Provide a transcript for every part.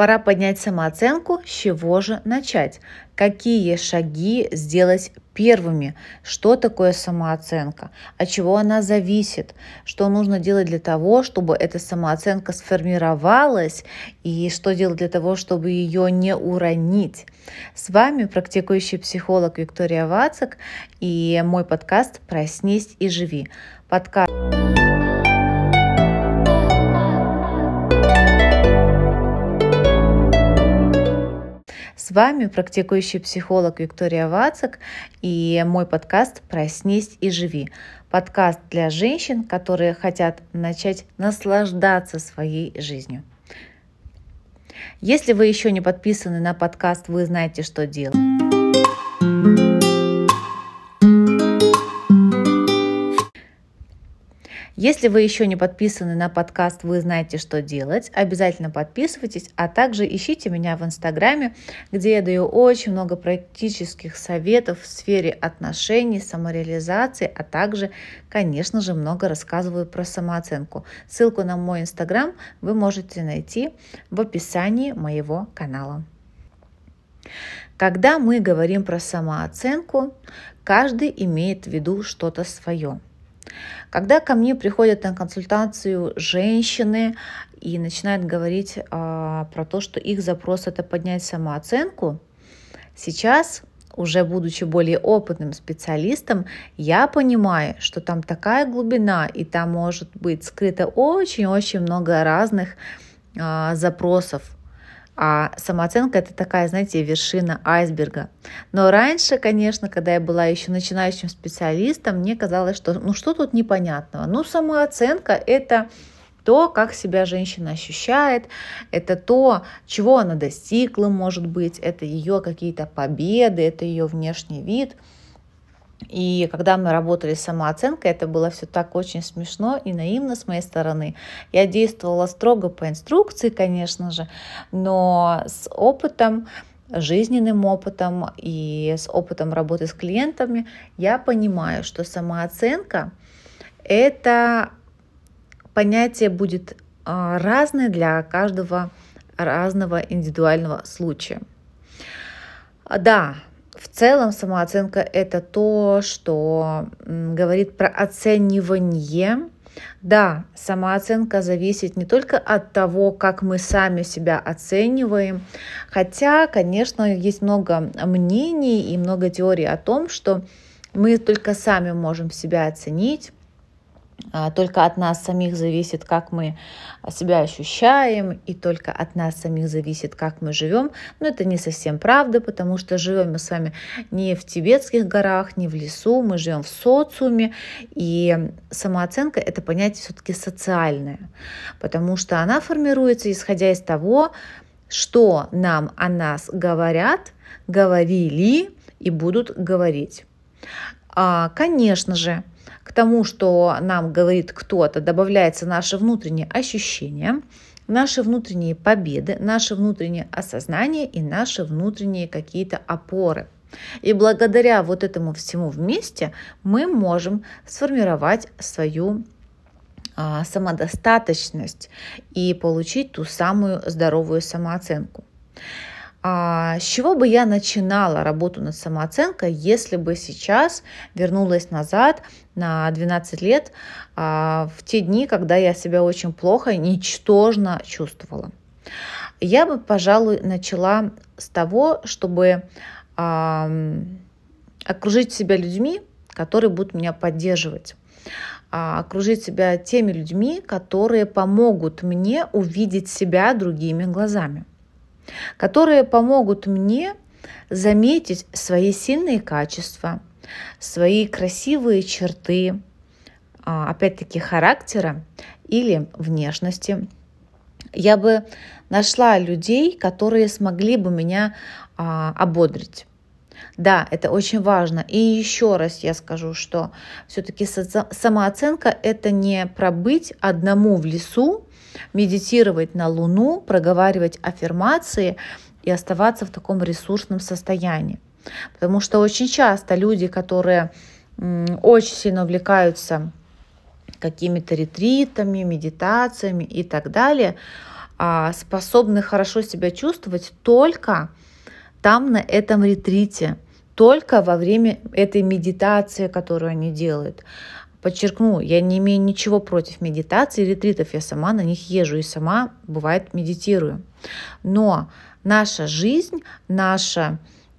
Пора поднять самооценку, с чего же начать? Какие шаги сделать первыми? Что такое самооценка? От чего она зависит? Что нужно делать для того, чтобы эта самооценка сформировалась? И что делать для того, чтобы ее не уронить? С вами практикующий психолог Виктория Вацак и мой подкаст «Проснись и живи». Подкаст С вами практикующий психолог Виктория Вацак и мой подкаст «Проснись и живи». Подкаст для женщин, которые хотят начать наслаждаться своей жизнью. Если вы еще не подписаны на подкаст, вы знаете, что делать. Если вы еще не подписаны на подкаст, вы знаете, что делать. Обязательно подписывайтесь, а также ищите меня в Инстаграме, где я даю очень много практических советов в сфере отношений, самореализации, а также, конечно же, много рассказываю про самооценку. Ссылку на мой Инстаграм вы можете найти в описании моего канала. Когда мы говорим про самооценку, каждый имеет в виду что-то свое – когда ко мне приходят на консультацию женщины и начинают говорить а, про то, что их запрос это поднять самооценку, сейчас уже будучи более опытным специалистом, я понимаю, что там такая глубина, и там может быть скрыто очень-очень много разных а, запросов, а самооценка это такая, знаете, вершина айсберга. Но раньше, конечно, когда я была еще начинающим специалистом, мне казалось, что ну что тут непонятного? Ну самооценка это то, как себя женщина ощущает, это то, чего она достигла, может быть, это ее какие-то победы, это ее внешний вид – и когда мы работали с самооценкой, это было все так очень смешно и наивно с моей стороны. Я действовала строго по инструкции, конечно же, но с опытом, жизненным опытом и с опытом работы с клиентами я понимаю, что самооценка – это понятие будет а, разное для каждого разного индивидуального случая. Да, в целом самооценка это то, что говорит про оценивание. Да, самооценка зависит не только от того, как мы сами себя оцениваем, хотя, конечно, есть много мнений и много теорий о том, что мы только сами можем себя оценить, только от нас самих зависит, как мы себя ощущаем, и только от нас самих зависит, как мы живем. Но это не совсем правда, потому что живем мы с вами не в тибетских горах, не в лесу, мы живем в социуме, и самооценка это понятие все-таки социальное, потому что она формируется исходя из того, что нам о нас говорят, говорили и будут говорить. А, конечно же, к тому, что нам говорит кто-то, добавляется наше внутреннее ощущение, наши внутренние победы, наше внутреннее осознание и наши внутренние какие-то опоры. И благодаря вот этому всему вместе мы можем сформировать свою а, самодостаточность и получить ту самую здоровую самооценку. А с чего бы я начинала работу над самооценкой, если бы сейчас вернулась назад на 12 лет а, в те дни, когда я себя очень плохо, ничтожно чувствовала? Я бы, пожалуй, начала с того, чтобы а, окружить себя людьми, которые будут меня поддерживать а, окружить себя теми людьми, которые помогут мне увидеть себя другими глазами которые помогут мне заметить свои сильные качества, свои красивые черты, а, опять-таки характера или внешности. Я бы нашла людей, которые смогли бы меня а, ободрить. Да, это очень важно. И еще раз я скажу, что все-таки самооценка это не пробыть одному в лесу медитировать на Луну, проговаривать аффирмации и оставаться в таком ресурсном состоянии. Потому что очень часто люди, которые очень сильно увлекаются какими-то ретритами, медитациями и так далее, а, способны хорошо себя чувствовать только там, на этом ретрите, только во время этой медитации, которую они делают. Подчеркну, я не имею ничего против медитации, ретритов, я сама на них езжу и сама, бывает, медитирую. Но наша жизнь, наша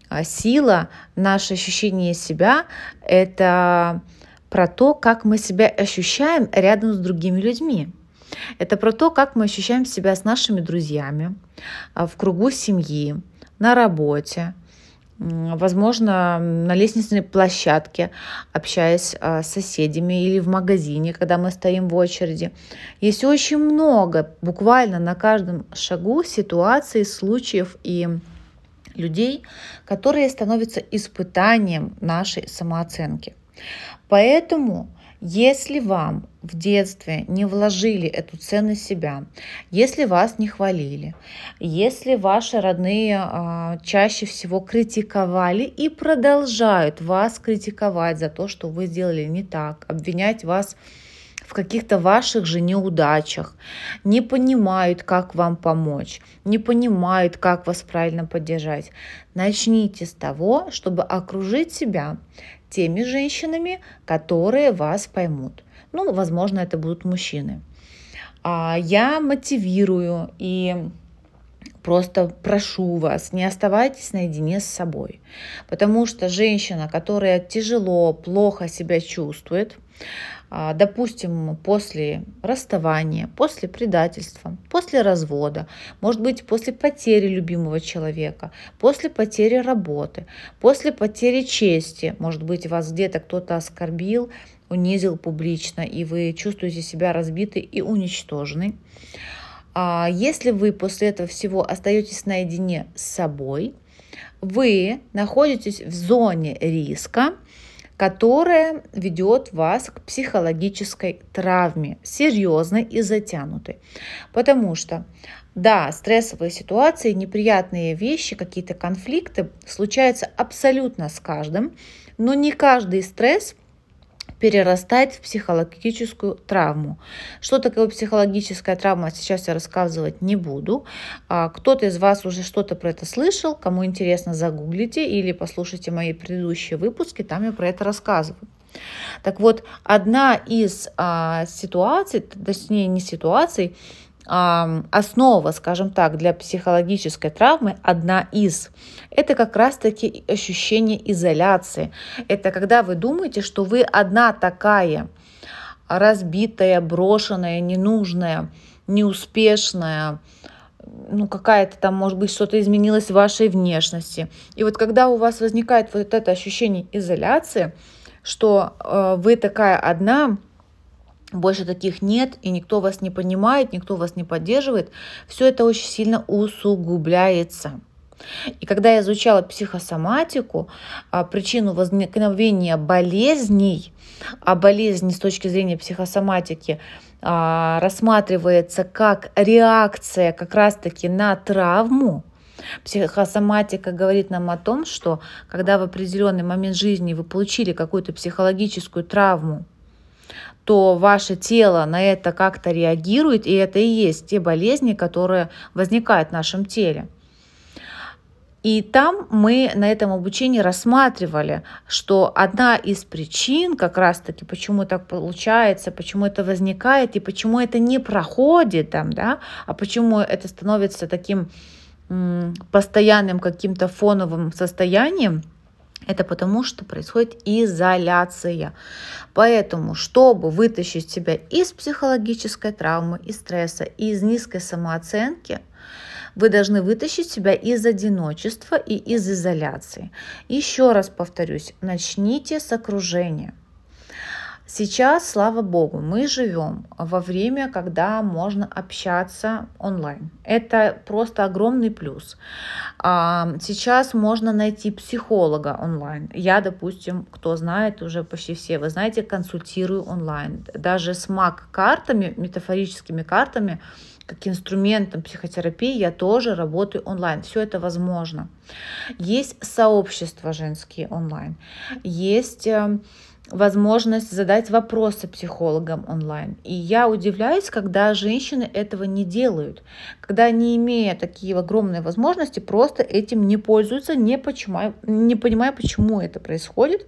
а, сила, наше ощущение себя – это про то, как мы себя ощущаем рядом с другими людьми. Это про то, как мы ощущаем себя с нашими друзьями, а, в кругу семьи, на работе, возможно, на лестничной площадке, общаясь а, с соседями или в магазине, когда мы стоим в очереди. Есть очень много, буквально на каждом шагу ситуаций, случаев и людей, которые становятся испытанием нашей самооценки. Поэтому если вам в детстве не вложили эту ценность себя, если вас не хвалили, если ваши родные а, чаще всего критиковали и продолжают вас критиковать за то, что вы сделали не так, обвинять вас в каких-то ваших же неудачах, не понимают, как вам помочь, не понимают, как вас правильно поддержать. Начните с того, чтобы окружить себя теми женщинами, которые вас поймут. Ну, возможно, это будут мужчины. А я мотивирую и просто прошу вас, не оставайтесь наедине с собой. Потому что женщина, которая тяжело, плохо себя чувствует, допустим, после расставания, после предательства, после развода, может быть, после потери любимого человека, после потери работы, после потери чести, может быть, вас где-то кто-то оскорбил, унизил публично, и вы чувствуете себя разбитой и уничтоженной. А если вы после этого всего остаетесь наедине с собой, вы находитесь в зоне риска, которая ведет вас к психологической травме, серьезной и затянутой. Потому что да, стрессовые ситуации, неприятные вещи, какие-то конфликты случаются абсолютно с каждым, но не каждый стресс перерастает в психологическую травму. Что такое психологическая травма, сейчас я рассказывать не буду. А, кто-то из вас уже что-то про это слышал, кому интересно, загуглите или послушайте мои предыдущие выпуски, там я про это рассказываю. Так вот, одна из а, ситуаций, точнее не ситуаций, основа, скажем так, для психологической травмы, одна из, это как раз-таки ощущение изоляции. Это когда вы думаете, что вы одна такая разбитая, брошенная, ненужная, неуспешная, ну, какая-то там, может быть, что-то изменилось в вашей внешности. И вот когда у вас возникает вот это ощущение изоляции, что э, вы такая одна, больше таких нет, и никто вас не понимает, никто вас не поддерживает, все это очень сильно усугубляется. И когда я изучала психосоматику, а, причину возникновения болезней, а болезнь с точки зрения психосоматики а, рассматривается как реакция как раз-таки на травму, Психосоматика говорит нам о том, что когда в определенный момент жизни вы получили какую-то психологическую травму, то ваше тело на это как-то реагирует, и это и есть те болезни, которые возникают в нашем теле. И там мы на этом обучении рассматривали, что одна из причин как раз-таки, почему так получается, почему это возникает и почему это не проходит там, да, а почему это становится таким постоянным каким-то фоновым состоянием, это потому, что происходит изоляция. Поэтому, чтобы вытащить себя из психологической травмы, из стресса, из низкой самооценки, вы должны вытащить себя из одиночества и из изоляции. Еще раз повторюсь, начните с окружения. Сейчас, слава богу, мы живем во время, когда можно общаться онлайн. Это просто огромный плюс. А, сейчас можно найти психолога онлайн. Я, допустим, кто знает, уже почти все, вы знаете, консультирую онлайн. Даже с МАК-картами, метафорическими картами, как инструментом психотерапии я тоже работаю онлайн. Все это возможно. Есть сообщества женские онлайн. Есть э, возможность задать вопросы психологам онлайн. И я удивляюсь, когда женщины этого не делают, когда не имея такие огромные возможности, просто этим не пользуются, не, почему, не понимая, почему это происходит.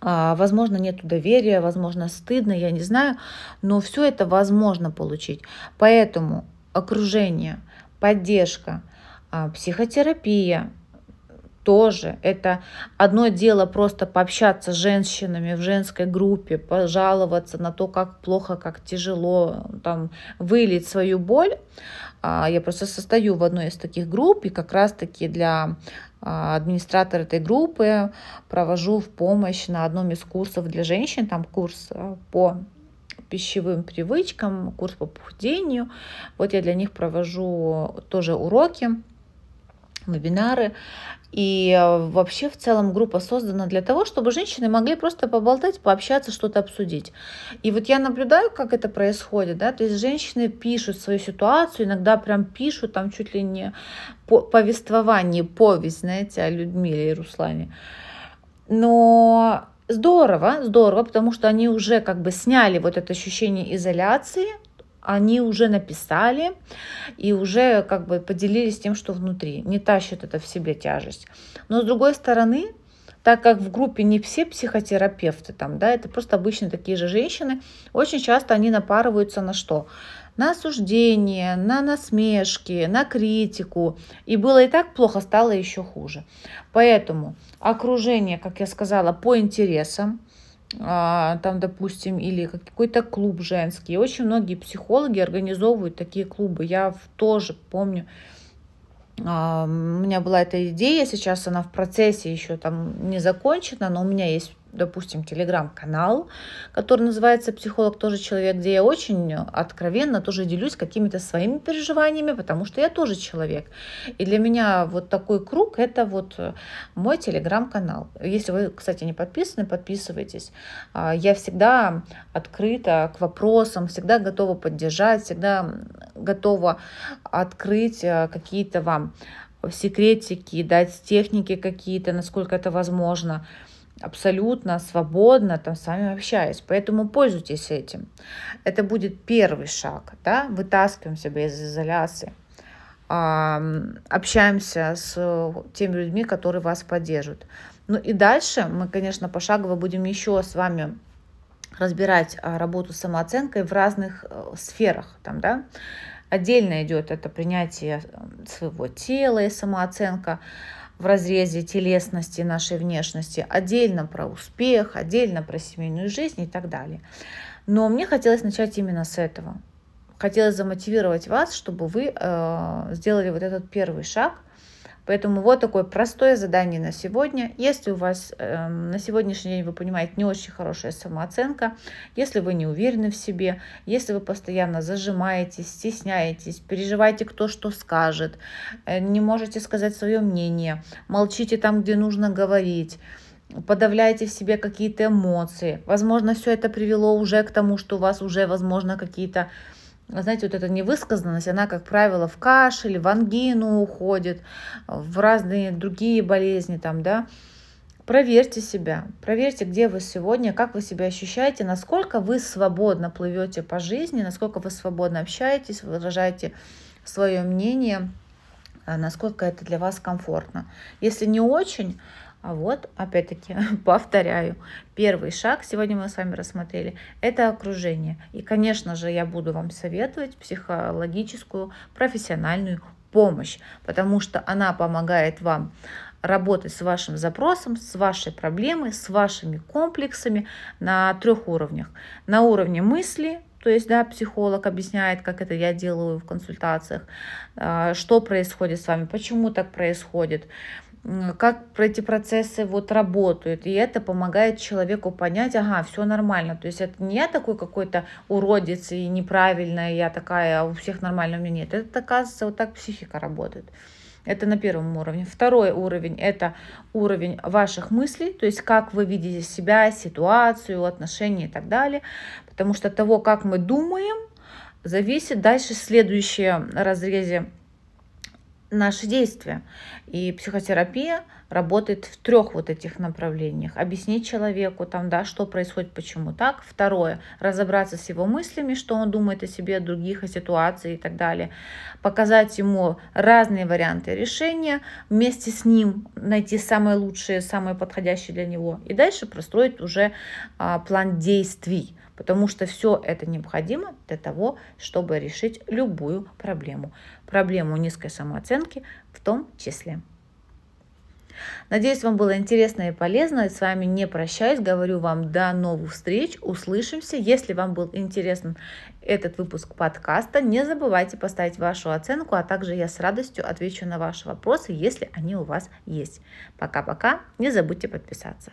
А, возможно, нет доверия, возможно, стыдно, я не знаю, но все это возможно получить. Поэтому окружение, поддержка, а, психотерапия, тоже. Это одно дело просто пообщаться с женщинами в женской группе, пожаловаться на то, как плохо, как тяжело, там, вылить свою боль. А, я просто состою в одной из таких групп, и как раз-таки для а, администратора этой группы провожу в помощь на одном из курсов для женщин, там курс а, по пищевым привычкам, курс по похудению. Вот я для них провожу тоже уроки, вебинары. И э, вообще в целом группа создана для того, чтобы женщины могли просто поболтать, пообщаться, что-то обсудить. И вот я наблюдаю, как это происходит, да, то есть женщины пишут свою ситуацию, иногда прям пишут там чуть ли не по повествование, повесть, знаете, о Людмиле и Руслане. Но здорово, здорово, потому что они уже как бы сняли вот это ощущение изоляции, они уже написали и уже как бы поделились тем, что внутри, не тащат это в себе тяжесть. Но с другой стороны, так как в группе не все психотерапевты там, да, это просто обычно такие же женщины, очень часто они напарываются на что? На осуждение, на насмешки, на критику. И было и так плохо, стало еще хуже. Поэтому окружение, как я сказала, по интересам, там, допустим, или какой-то клуб женский. Очень многие психологи организовывают такие клубы. Я тоже помню, а, у меня была эта идея, сейчас она в процессе еще там не закончена, но у меня есть допустим, телеграм-канал, который называется «Психолог тоже человек», где я очень откровенно тоже делюсь какими-то своими переживаниями, потому что я тоже человек. И для меня вот такой круг – это вот мой телеграм-канал. Если вы, кстати, не подписаны, подписывайтесь. А, я всегда открыта к вопросам, всегда готова поддержать, всегда готова открыть а, какие-то вам секретики, дать техники какие-то, насколько это возможно абсолютно свободно там с вами общаюсь. Поэтому пользуйтесь этим. Это будет первый шаг. Да? Вытаскиваем себя из изоляции. Общаемся с теми людьми, которые вас поддержат. Ну и дальше мы, конечно, пошагово будем еще с вами разбирать а, работу с самооценкой в разных э, сферах. Там, да? Отдельно идет это принятие э, своего тела и самооценка в разрезе телесности нашей внешности, отдельно про успех, отдельно про семейную жизнь и так далее. Но мне хотелось начать именно с этого. Хотелось замотивировать вас, чтобы вы э, сделали вот этот первый шаг – Поэтому вот такое простое задание на сегодня. Если у вас э, на сегодняшний день, вы понимаете, не очень хорошая самооценка, если вы не уверены в себе, если вы постоянно зажимаетесь, стесняетесь, переживаете, кто что скажет, э, не можете сказать свое мнение, молчите там, где нужно говорить, подавляете в себе какие-то эмоции. Возможно, все это привело уже к тому, что у вас уже, возможно, какие-то знаете, вот эта невысказанность, она, как правило, в кашель, в ангину уходит, в разные другие болезни там, да. Проверьте себя, проверьте, где вы сегодня, как вы себя ощущаете, насколько вы свободно плывете по жизни, насколько вы свободно общаетесь, выражаете свое мнение, а насколько это для вас комфортно. Если не очень, а вот, опять-таки, повторяю, первый шаг, сегодня мы с вами рассмотрели, это окружение. И, конечно же, я буду вам советовать психологическую, профессиональную помощь, потому что она помогает вам работать с вашим запросом, с вашей проблемой, с вашими комплексами на трех уровнях. На уровне мысли, то есть, да, психолог объясняет, как это я делаю в консультациях, а, что происходит с вами, почему так происходит как эти процессы вот работают. И это помогает человеку понять, ага, все нормально. То есть это не я такой какой-то уродец и неправильная, я такая, а у всех нормально, у меня нет. Это, оказывается, вот так психика работает. Это на первом уровне. Второй уровень – это уровень ваших мыслей, то есть как вы видите себя, ситуацию, отношения и так далее. Потому что того, как мы думаем, зависит дальше следующее разрезе наши действия. И психотерапия работает в трех вот этих направлениях. Объяснить человеку, там, да, что происходит, почему так. Второе, разобраться с его мыслями, что он думает о себе, о других, о ситуации и так далее. Показать ему разные варианты решения, вместе с ним найти самые лучшие, самые подходящие для него. И дальше простроить уже а, план действий потому что все это необходимо для того, чтобы решить любую проблему. Проблему низкой самооценки в том числе. Надеюсь, вам было интересно и полезно. С вами не прощаюсь. Говорю вам до новых встреч. Услышимся. Если вам был интересен этот выпуск подкаста, не забывайте поставить вашу оценку, а также я с радостью отвечу на ваши вопросы, если они у вас есть. Пока-пока. Не забудьте подписаться.